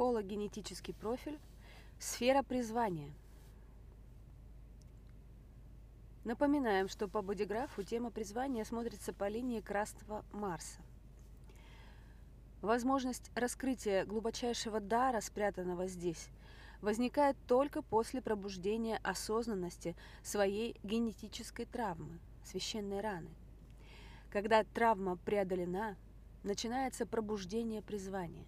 Хологенетический профиль. Сфера призвания. Напоминаем, что по бодиграфу тема призвания смотрится по линии красного Марса. Возможность раскрытия глубочайшего дара, спрятанного здесь, возникает только после пробуждения осознанности своей генетической травмы, священной раны. Когда травма преодолена, начинается пробуждение призвания.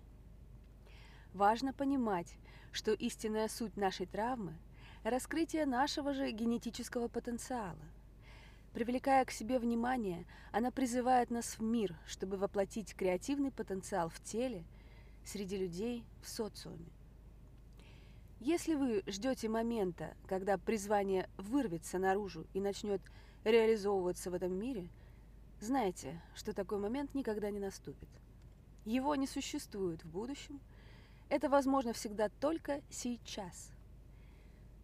Важно понимать, что истинная суть нашей травмы – раскрытие нашего же генетического потенциала. Привлекая к себе внимание, она призывает нас в мир, чтобы воплотить креативный потенциал в теле, среди людей, в социуме. Если вы ждете момента, когда призвание вырвется наружу и начнет реализовываться в этом мире, знайте, что такой момент никогда не наступит. Его не существует в будущем – это возможно всегда только сейчас.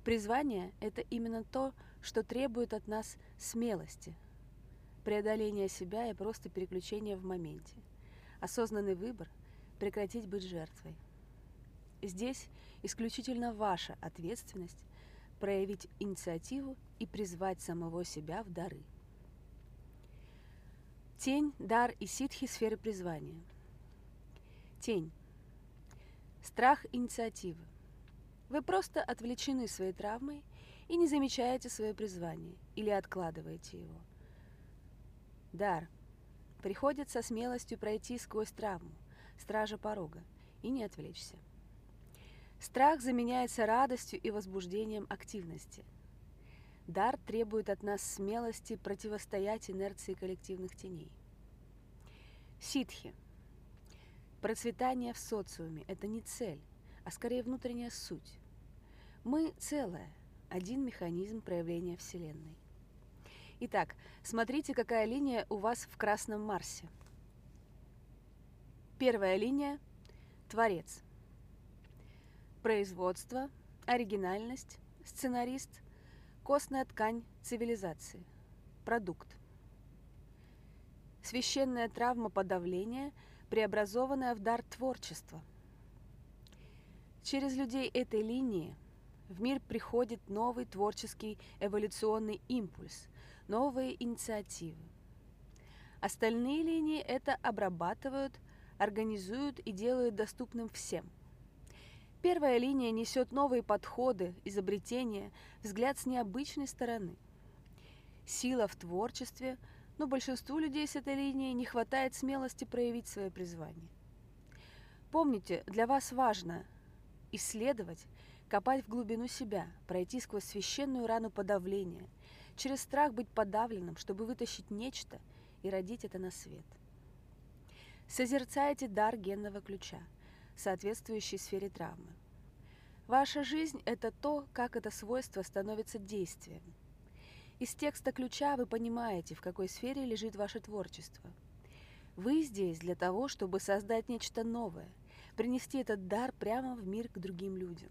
Призвание – это именно то, что требует от нас смелости, преодоления себя и просто переключения в моменте. Осознанный выбор – прекратить быть жертвой. Здесь исключительно ваша ответственность проявить инициативу и призвать самого себя в дары. Тень, дар и ситхи сферы призвания. Тень. Страх инициативы. Вы просто отвлечены своей травмой и не замечаете свое призвание или откладываете его. Дар. Приходит со смелостью пройти сквозь травму, стража порога, и не отвлечься. Страх заменяется радостью и возбуждением активности. Дар требует от нас смелости противостоять инерции коллективных теней. Ситхи – Процветание в социуме – это не цель, а скорее внутренняя суть. Мы целое, один механизм проявления Вселенной. Итак, смотрите, какая линия у вас в Красном Марсе. Первая линия – Творец. Производство, оригинальность, сценарист, костная ткань цивилизации, продукт. Священная травма подавления – преобразованная в дар творчества. Через людей этой линии в мир приходит новый творческий эволюционный импульс, новые инициативы. Остальные линии это обрабатывают, организуют и делают доступным всем. Первая линия несет новые подходы, изобретения, взгляд с необычной стороны. Сила в творчестве – но большинству людей с этой линии не хватает смелости проявить свое призвание. Помните, для вас важно исследовать, копать в глубину себя, пройти сквозь священную рану подавления, через страх быть подавленным, чтобы вытащить нечто и родить это на свет. Созерцайте дар генного ключа, соответствующий сфере травмы. Ваша жизнь – это то, как это свойство становится действием – из текста ключа вы понимаете, в какой сфере лежит ваше творчество. Вы здесь для того, чтобы создать нечто новое, принести этот дар прямо в мир к другим людям.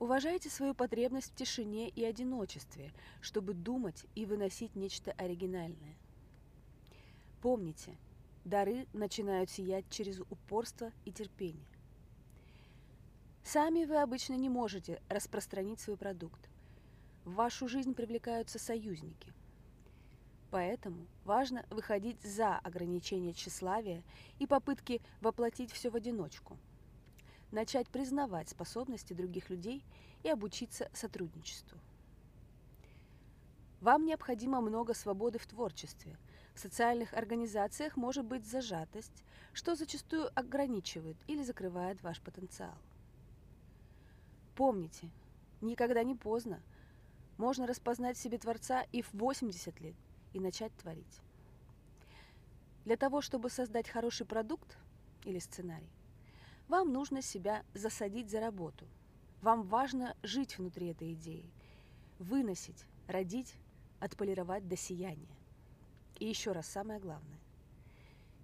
Уважайте свою потребность в тишине и одиночестве, чтобы думать и выносить нечто оригинальное. Помните, дары начинают сиять через упорство и терпение. Сами вы обычно не можете распространить свой продукт в вашу жизнь привлекаются союзники. Поэтому важно выходить за ограничение тщеславия и попытки воплотить все в одиночку. Начать признавать способности других людей и обучиться сотрудничеству. Вам необходимо много свободы в творчестве. В социальных организациях может быть зажатость, что зачастую ограничивает или закрывает ваш потенциал. Помните, никогда не поздно – можно распознать в себе Творца и в 80 лет и начать творить. Для того, чтобы создать хороший продукт или сценарий, вам нужно себя засадить за работу. Вам важно жить внутри этой идеи, выносить, родить, отполировать до сияния. И еще раз самое главное.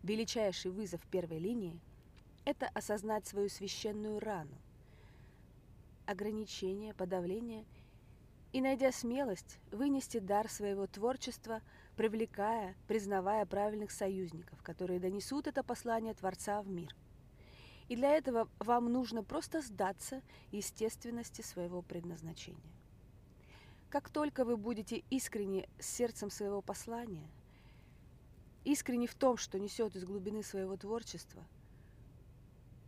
Величайший вызов первой линии – это осознать свою священную рану, ограничение, подавление – и, найдя смелость, вынести дар своего творчества, привлекая, признавая правильных союзников, которые донесут это послание Творца в мир. И для этого вам нужно просто сдаться естественности своего предназначения. Как только вы будете искренне с сердцем своего послания, искренне в том, что несет из глубины своего творчества,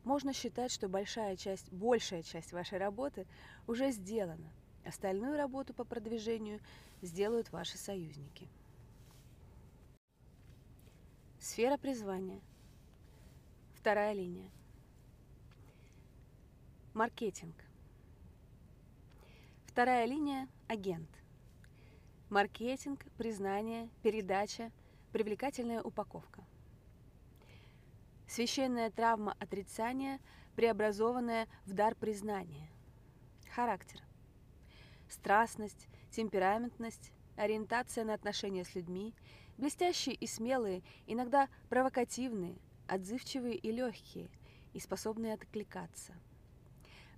можно считать, что большая часть, большая часть вашей работы уже сделана. Остальную работу по продвижению сделают ваши союзники. Сфера призвания. Вторая линия. Маркетинг. Вторая линия – агент. Маркетинг, признание, передача, привлекательная упаковка. Священная травма отрицания, преобразованная в дар признания. Характер. Страстность, темпераментность, ориентация на отношения с людьми, блестящие и смелые, иногда провокативные, отзывчивые и легкие, и способные откликаться.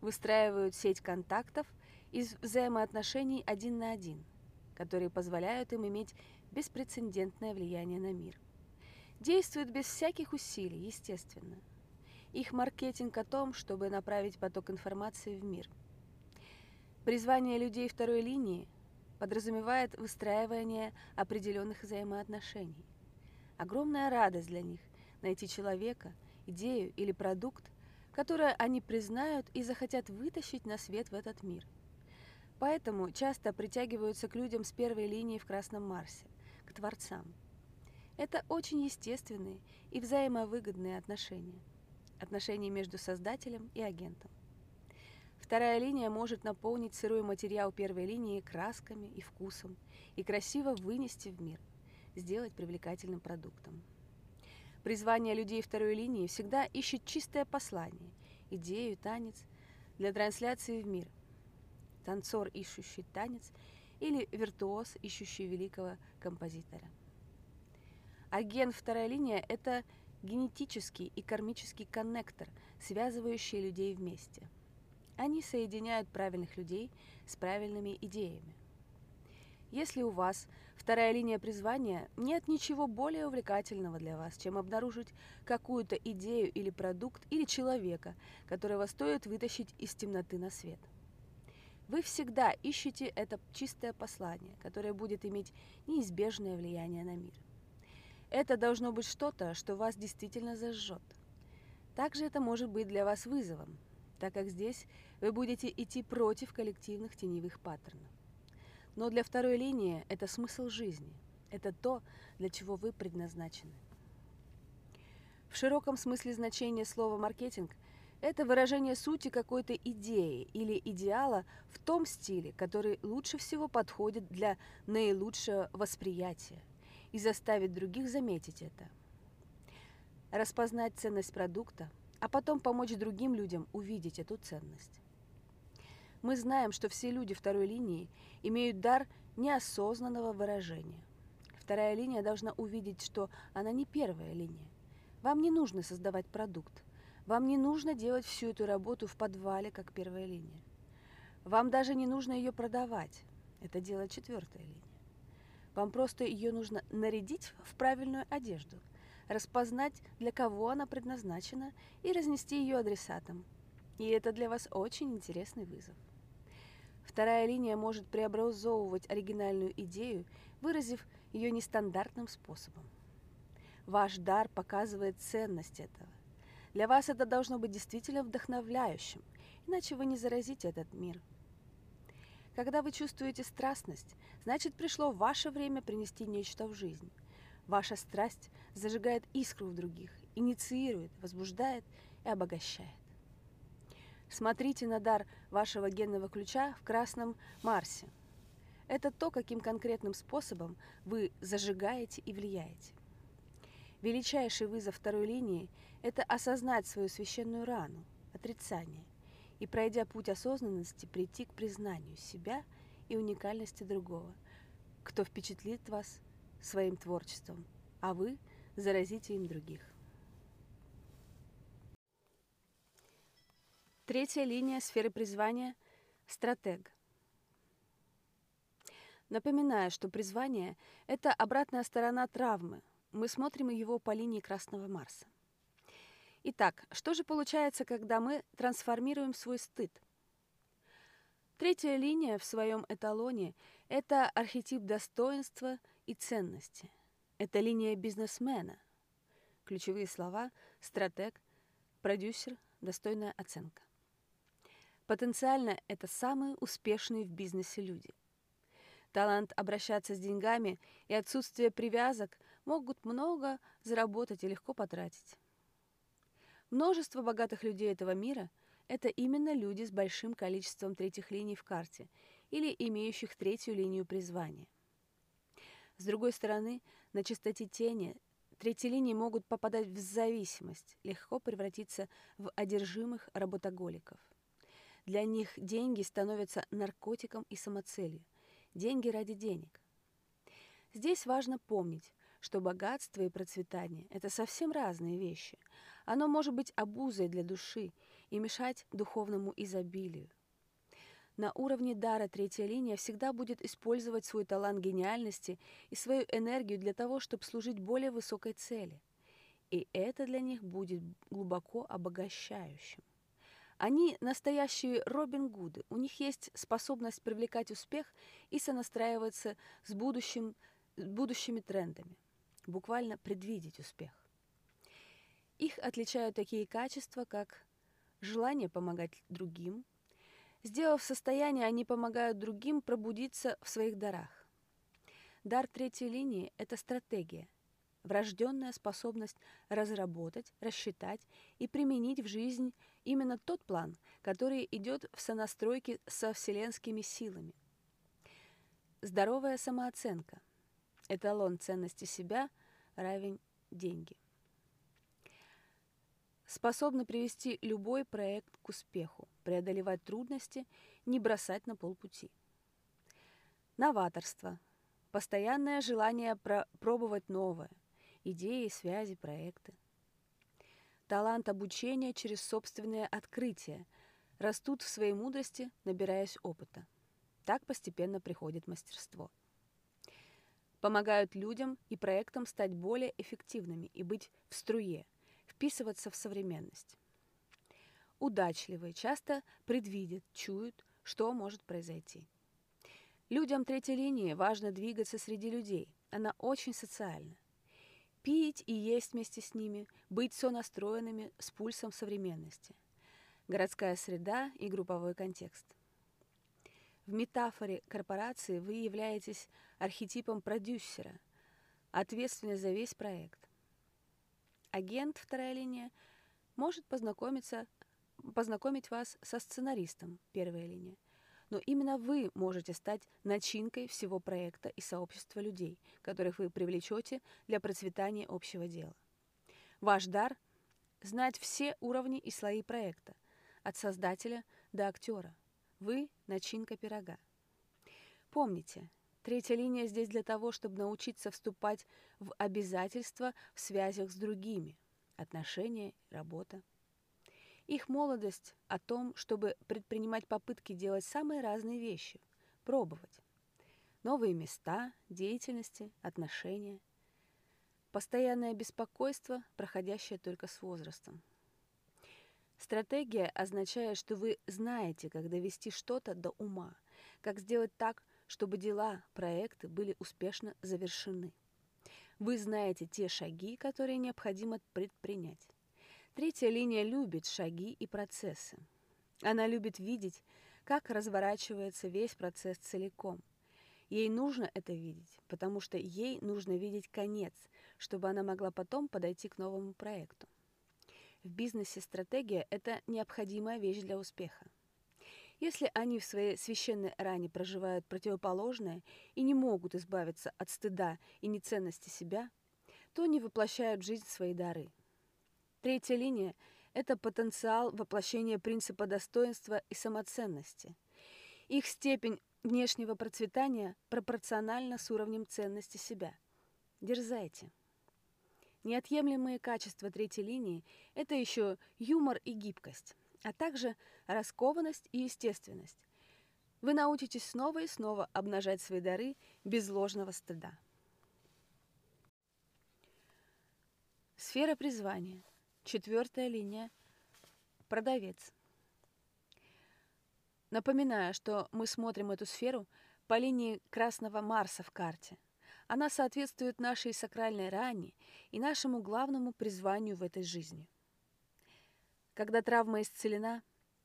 Выстраивают сеть контактов из взаимоотношений один на один, которые позволяют им иметь беспрецедентное влияние на мир. Действуют без всяких усилий, естественно. Их маркетинг о том, чтобы направить поток информации в мир. Призвание людей второй линии подразумевает выстраивание определенных взаимоотношений. Огромная радость для них найти человека, идею или продукт, которое они признают и захотят вытащить на свет в этот мир. Поэтому часто притягиваются к людям с первой линии в Красном Марсе, к творцам. Это очень естественные и взаимовыгодные отношения. Отношения между создателем и агентом. Вторая линия может наполнить сырой материал первой линии красками и вкусом и красиво вынести в мир, сделать привлекательным продуктом. Призвание людей второй линии всегда ищет чистое послание, идею, танец для трансляции в мир. Танцор, ищущий танец, или виртуоз, ищущий великого композитора. Агент вторая линия – это генетический и кармический коннектор, связывающий людей вместе – они соединяют правильных людей с правильными идеями. Если у вас вторая линия призвания, нет ничего более увлекательного для вас, чем обнаружить какую-то идею или продукт или человека, которого стоит вытащить из темноты на свет. Вы всегда ищете это чистое послание, которое будет иметь неизбежное влияние на мир. Это должно быть что-то, что вас действительно зажжет. Также это может быть для вас вызовом, так как здесь вы будете идти против коллективных теневых паттернов. Но для второй линии это смысл жизни, это то, для чего вы предназначены. В широком смысле значения слова «маркетинг» это выражение сути какой-то идеи или идеала в том стиле, который лучше всего подходит для наилучшего восприятия и заставит других заметить это. Распознать ценность продукта – а потом помочь другим людям увидеть эту ценность. Мы знаем, что все люди второй линии имеют дар неосознанного выражения. Вторая линия должна увидеть, что она не первая линия. Вам не нужно создавать продукт. Вам не нужно делать всю эту работу в подвале, как первая линия. Вам даже не нужно ее продавать. Это делает четвертая линия. Вам просто ее нужно нарядить в правильную одежду – распознать, для кого она предназначена, и разнести ее адресатам. И это для вас очень интересный вызов. Вторая линия может преобразовывать оригинальную идею, выразив ее нестандартным способом. Ваш дар показывает ценность этого. Для вас это должно быть действительно вдохновляющим, иначе вы не заразите этот мир. Когда вы чувствуете страстность, значит пришло ваше время принести нечто в жизнь. Ваша страсть зажигает искру в других, инициирует, возбуждает и обогащает. Смотрите на дар вашего генного ключа в красном Марсе. Это то, каким конкретным способом вы зажигаете и влияете. Величайший вызов второй линии – это осознать свою священную рану, отрицание, и, пройдя путь осознанности, прийти к признанию себя и уникальности другого, кто впечатлит вас своим творчеством, а вы заразите им других. Третья линия сферы призвания – стратег. Напоминаю, что призвание – это обратная сторона травмы. Мы смотрим его по линии Красного Марса. Итак, что же получается, когда мы трансформируем свой стыд? Третья линия в своем эталоне – это архетип достоинства и ценности. Это линия бизнесмена. Ключевые слова – стратег, продюсер, достойная оценка. Потенциально это самые успешные в бизнесе люди. Талант обращаться с деньгами и отсутствие привязок могут много заработать и легко потратить. Множество богатых людей этого мира – это именно люди с большим количеством третьих линий в карте или имеющих третью линию призвания. С другой стороны, на частоте тени третьи линии могут попадать в зависимость, легко превратиться в одержимых работоголиков. Для них деньги становятся наркотиком и самоцелью. Деньги ради денег. Здесь важно помнить, что богатство и процветание – это совсем разные вещи – оно может быть обузой для души и мешать духовному изобилию. На уровне дара третья линия всегда будет использовать свой талант гениальности и свою энергию для того, чтобы служить более высокой цели. И это для них будет глубоко обогащающим. Они настоящие Робин Гуды. У них есть способность привлекать успех и сонастраиваться с, будущим, с будущими трендами. Буквально предвидеть успех. Их отличают такие качества, как желание помогать другим. Сделав состояние, они помогают другим пробудиться в своих дарах. Дар третьей линии – это стратегия, врожденная способность разработать, рассчитать и применить в жизнь именно тот план, который идет в сонастройке со вселенскими силами. Здоровая самооценка – эталон ценности себя равен деньги способны привести любой проект к успеху, преодолевать трудности, не бросать на полпути. Новаторство. Постоянное желание пробовать новое. Идеи, связи, проекты. Талант обучения через собственное открытие. Растут в своей мудрости, набираясь опыта. Так постепенно приходит мастерство. Помогают людям и проектам стать более эффективными и быть в струе – вписываться в современность. Удачливые часто предвидят, чуют, что может произойти. Людям третьей линии важно двигаться среди людей. Она очень социальна. Пить и есть вместе с ними, быть сонастроенными с пульсом современности. Городская среда и групповой контекст. В метафоре корпорации вы являетесь архетипом продюсера, ответственный за весь проект. Агент, вторая линия, может познакомиться, познакомить вас со сценаристом, первая линия. Но именно вы можете стать начинкой всего проекта и сообщества людей, которых вы привлечете для процветания общего дела. Ваш дар – знать все уровни и слои проекта, от создателя до актера. Вы – начинка пирога. Помните, Третья линия здесь для того, чтобы научиться вступать в обязательства в связях с другими. Отношения, работа. Их молодость о том, чтобы предпринимать попытки делать самые разные вещи, пробовать. Новые места, деятельности, отношения. Постоянное беспокойство, проходящее только с возрастом. Стратегия означает, что вы знаете, как довести что-то до ума, как сделать так, чтобы дела, проекты были успешно завершены. Вы знаете те шаги, которые необходимо предпринять. Третья линия любит шаги и процессы. Она любит видеть, как разворачивается весь процесс целиком. Ей нужно это видеть, потому что ей нужно видеть конец, чтобы она могла потом подойти к новому проекту. В бизнесе стратегия – это необходимая вещь для успеха. Если они в своей священной ране проживают противоположное и не могут избавиться от стыда и неценности себя, то они воплощают в жизнь свои дары. Третья линия – это потенциал воплощения принципа достоинства и самоценности. Их степень внешнего процветания пропорциональна с уровнем ценности себя. Дерзайте. Неотъемлемые качества третьей линии – это еще юмор и гибкость а также раскованность и естественность. Вы научитесь снова и снова обнажать свои дары без ложного стыда. Сфера призвания. Четвертая линия – продавец. Напоминаю, что мы смотрим эту сферу по линии красного Марса в карте. Она соответствует нашей сакральной ране и нашему главному призванию в этой жизни. Когда травма исцелена,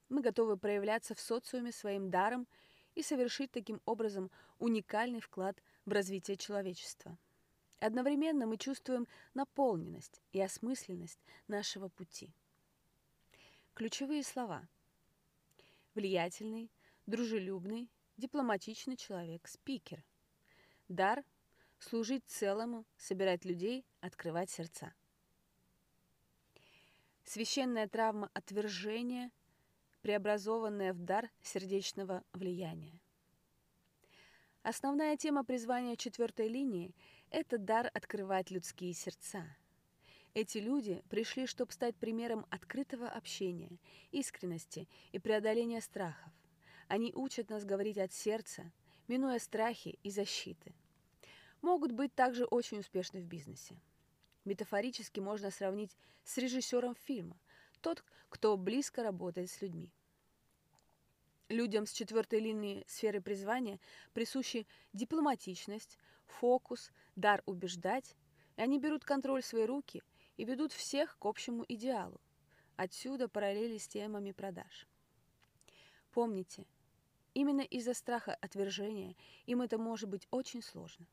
мы готовы проявляться в социуме своим даром и совершить таким образом уникальный вклад в развитие человечества. Одновременно мы чувствуем наполненность и осмысленность нашего пути. Ключевые слова. Влиятельный, дружелюбный, дипломатичный человек, спикер. Дар – служить целому, собирать людей, открывать сердца. Священная травма отвержения, преобразованная в дар сердечного влияния. Основная тема призвания четвертой линии – это дар открывать людские сердца. Эти люди пришли, чтобы стать примером открытого общения, искренности и преодоления страхов. Они учат нас говорить от сердца, минуя страхи и защиты. Могут быть также очень успешны в бизнесе. Метафорически можно сравнить с режиссером фильма, тот, кто близко работает с людьми. Людям с четвертой линии сферы призвания присущи дипломатичность, фокус, дар убеждать, и они берут контроль в свои руки и ведут всех к общему идеалу. Отсюда параллели с темами продаж. Помните, именно из-за страха отвержения им это может быть очень сложно.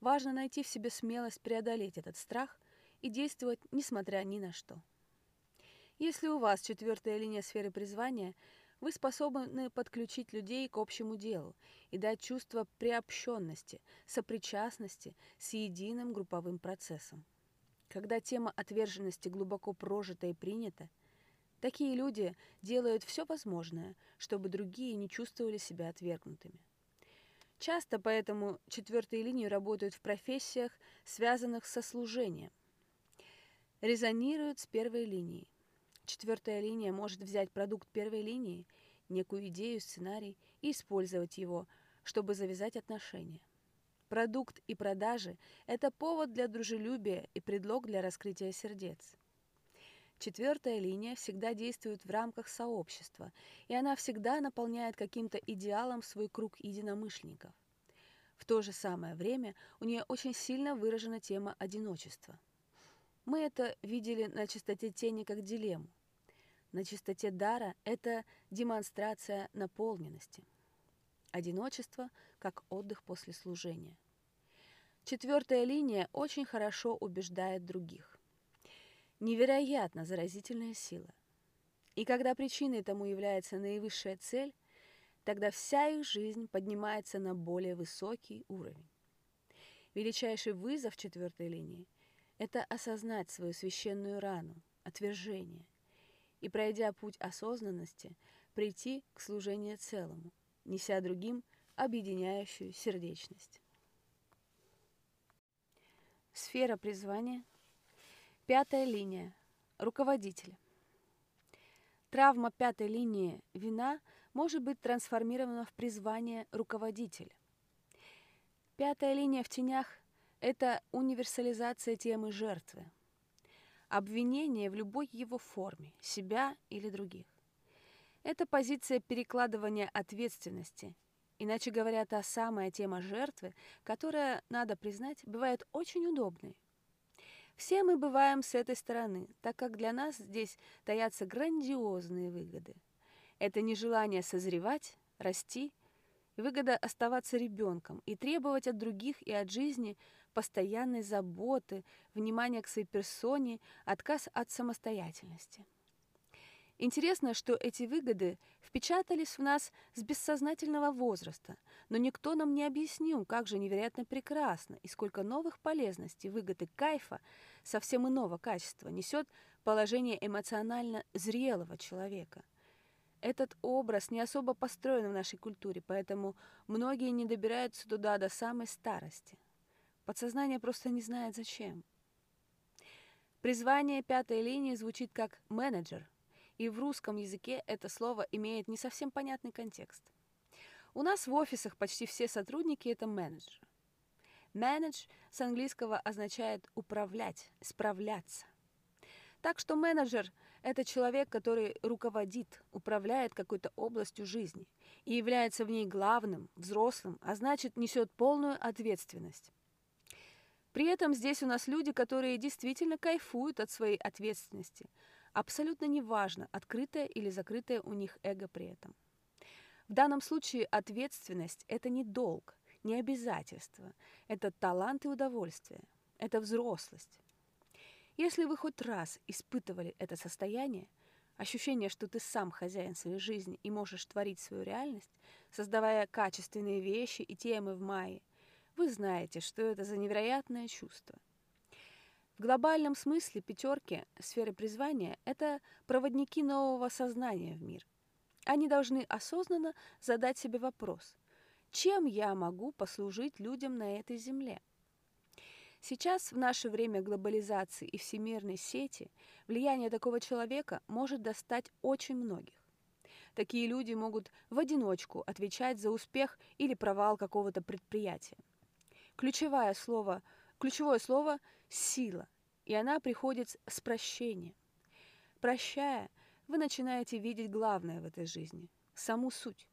Важно найти в себе смелость преодолеть этот страх и действовать несмотря ни на что. Если у вас четвертая линия сферы призвания – вы способны подключить людей к общему делу и дать чувство приобщенности, сопричастности с единым групповым процессом. Когда тема отверженности глубоко прожита и принята, такие люди делают все возможное, чтобы другие не чувствовали себя отвергнутыми. Часто поэтому четвертые линии работают в профессиях, связанных со служением. Резонируют с первой линией. Четвертая линия может взять продукт первой линии, некую идею, сценарий и использовать его, чтобы завязать отношения. Продукт и продажи – это повод для дружелюбия и предлог для раскрытия сердец. Четвертая линия всегда действует в рамках сообщества, и она всегда наполняет каким-то идеалом свой круг единомышленников. В то же самое время у нее очень сильно выражена тема одиночества. Мы это видели на чистоте тени как дилемму на чистоте дара – это демонстрация наполненности. Одиночество как отдых после служения. Четвертая линия очень хорошо убеждает других. Невероятно заразительная сила. И когда причиной тому является наивысшая цель, тогда вся их жизнь поднимается на более высокий уровень. Величайший вызов четвертой линии – это осознать свою священную рану, отвержение – и, пройдя путь осознанности, прийти к служению целому, неся другим объединяющую сердечность. Сфера призвания. Пятая линия. Руководитель. Травма пятой линии вина может быть трансформирована в призвание руководителя. Пятая линия в тенях – это универсализация темы жертвы – обвинение в любой его форме, себя или других. Это позиция перекладывания ответственности. Иначе говоря, та самая тема жертвы, которая, надо признать, бывает очень удобной. Все мы бываем с этой стороны, так как для нас здесь таятся грандиозные выгоды. Это нежелание созревать, расти, выгода оставаться ребенком и требовать от других и от жизни постоянной заботы, внимания к своей персоне, отказ от самостоятельности. Интересно, что эти выгоды впечатались в нас с бессознательного возраста, но никто нам не объяснил, как же невероятно прекрасно и сколько новых полезностей, выгод и кайфа совсем иного качества несет положение эмоционально зрелого человека. Этот образ не особо построен в нашей культуре, поэтому многие не добираются туда до самой старости – Подсознание просто не знает зачем. Призвание пятой линии звучит как «менеджер», и в русском языке это слово имеет не совсем понятный контекст. У нас в офисах почти все сотрудники – это менеджеры. Manage с английского означает «управлять», «справляться». Так что менеджер – это человек, который руководит, управляет какой-то областью жизни и является в ней главным, взрослым, а значит несет полную ответственность. При этом здесь у нас люди, которые действительно кайфуют от своей ответственности. Абсолютно неважно, открытое или закрытое у них эго при этом. В данном случае ответственность – это не долг, не обязательство, это талант и удовольствие, это взрослость. Если вы хоть раз испытывали это состояние, ощущение, что ты сам хозяин своей жизни и можешь творить свою реальность, создавая качественные вещи и темы в мае, вы знаете, что это за невероятное чувство. В глобальном смысле пятерки сферы призвания – это проводники нового сознания в мир. Они должны осознанно задать себе вопрос, чем я могу послужить людям на этой земле – Сейчас, в наше время глобализации и всемирной сети, влияние такого человека может достать очень многих. Такие люди могут в одиночку отвечать за успех или провал какого-то предприятия. Ключевое слово, ключевое слово – сила, и она приходит с прощения. Прощая, вы начинаете видеть главное в этой жизни – саму суть.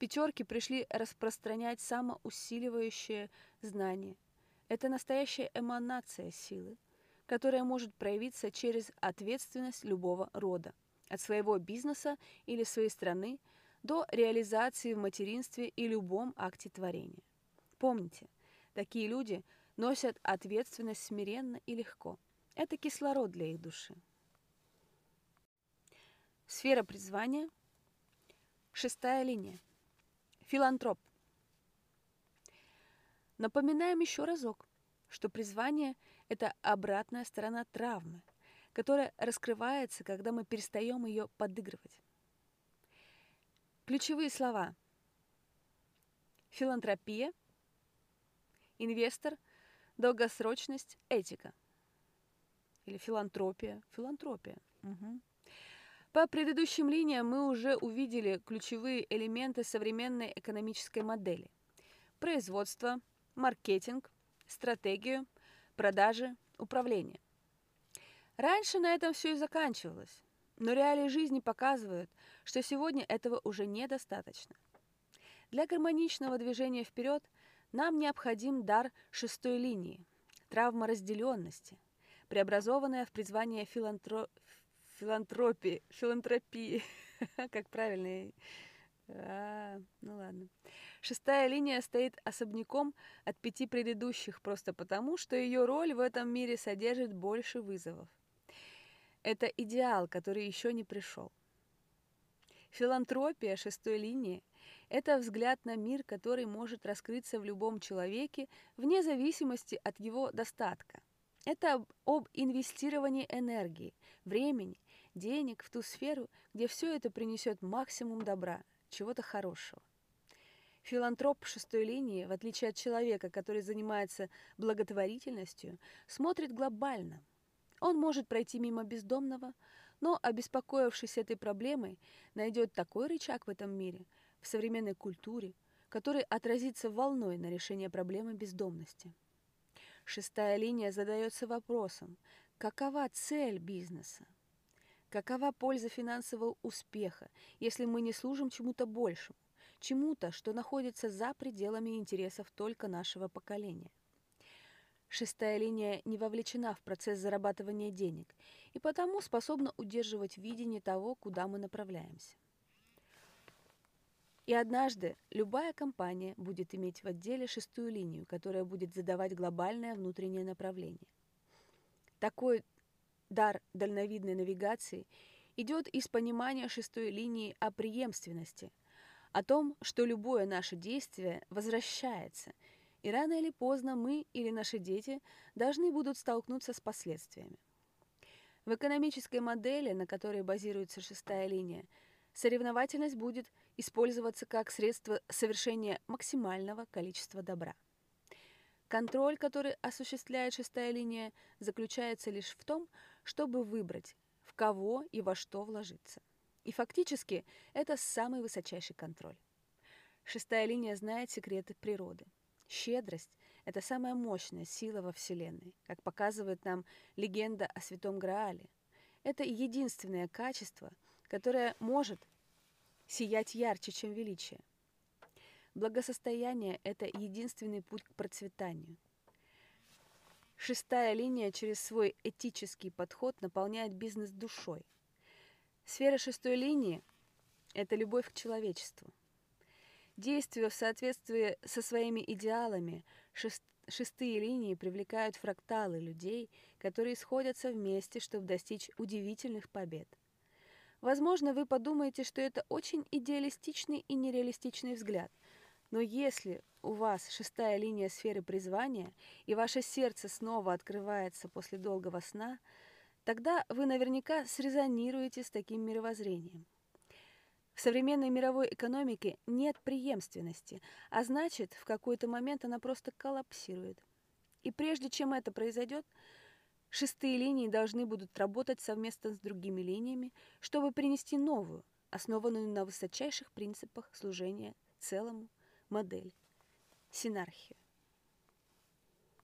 Пятерки пришли распространять самоусиливающее знание, это настоящая эманация силы, которая может проявиться через ответственность любого рода, от своего бизнеса или своей страны до реализации в материнстве и любом акте творения. Помните, такие люди носят ответственность смиренно и легко. Это кислород для их души. Сфера призвания. Шестая линия. Филантроп – Напоминаем еще разок, что призвание – это обратная сторона травмы, которая раскрывается, когда мы перестаем ее подыгрывать. Ключевые слова – филантропия, инвестор, долгосрочность, этика. Или филантропия, филантропия. Угу. По предыдущим линиям мы уже увидели ключевые элементы современной экономической модели. Производство – маркетинг, стратегию, продажи, управление. Раньше на этом все и заканчивалось, но реалии жизни показывают, что сегодня этого уже недостаточно. Для гармоничного движения вперед нам необходим дар шестой линии, травма разделенности, преобразованная в призвание филантро... филантропии, филантропии, как правильно а, ну ладно. Шестая линия стоит особняком от пяти предыдущих просто потому, что ее роль в этом мире содержит больше вызовов. Это идеал, который еще не пришел. Филантропия шестой линии – это взгляд на мир, который может раскрыться в любом человеке вне зависимости от его достатка. Это об инвестировании энергии, времени, денег в ту сферу, где все это принесет максимум добра – чего-то хорошего. Филантроп шестой линии, в отличие от человека, который занимается благотворительностью, смотрит глобально. Он может пройти мимо бездомного, но, обеспокоившись этой проблемой, найдет такой рычаг в этом мире, в современной культуре, который отразится волной на решение проблемы бездомности. Шестая линия задается вопросом, какова цель бизнеса? Какова польза финансового успеха, если мы не служим чему-то большему, чему-то, что находится за пределами интересов только нашего поколения? Шестая линия не вовлечена в процесс зарабатывания денег и потому способна удерживать видение того, куда мы направляемся. И однажды любая компания будет иметь в отделе шестую линию, которая будет задавать глобальное внутреннее направление. Такой дар дальновидной навигации идет из понимания шестой линии о преемственности, о том, что любое наше действие возвращается, и рано или поздно мы или наши дети должны будут столкнуться с последствиями. В экономической модели, на которой базируется шестая линия, соревновательность будет использоваться как средство совершения максимального количества добра. Контроль, который осуществляет шестая линия, заключается лишь в том, чтобы выбрать, в кого и во что вложиться. И фактически это самый высочайший контроль. Шестая линия знает секреты природы. Щедрость Это самая мощная сила во Вселенной, как показывает нам легенда о Святом Граале. Это единственное качество, которое может сиять ярче, чем величие. Благосостояние – это единственный путь к процветанию. Шестая линия через свой этический подход наполняет бизнес душой. Сфера шестой линии – это любовь к человечеству. Действуя в соответствии со своими идеалами, шест, шестые линии привлекают фракталы людей, которые сходятся вместе, чтобы достичь удивительных побед. Возможно, вы подумаете, что это очень идеалистичный и нереалистичный взгляд, но если у вас шестая линия сферы призвания, и ваше сердце снова открывается после долгого сна, тогда вы наверняка срезонируете с таким мировоззрением. В современной мировой экономике нет преемственности, а значит, в какой-то момент она просто коллапсирует. И прежде чем это произойдет, шестые линии должны будут работать совместно с другими линиями, чтобы принести новую, основанную на высочайших принципах служения целому модель. Синархия.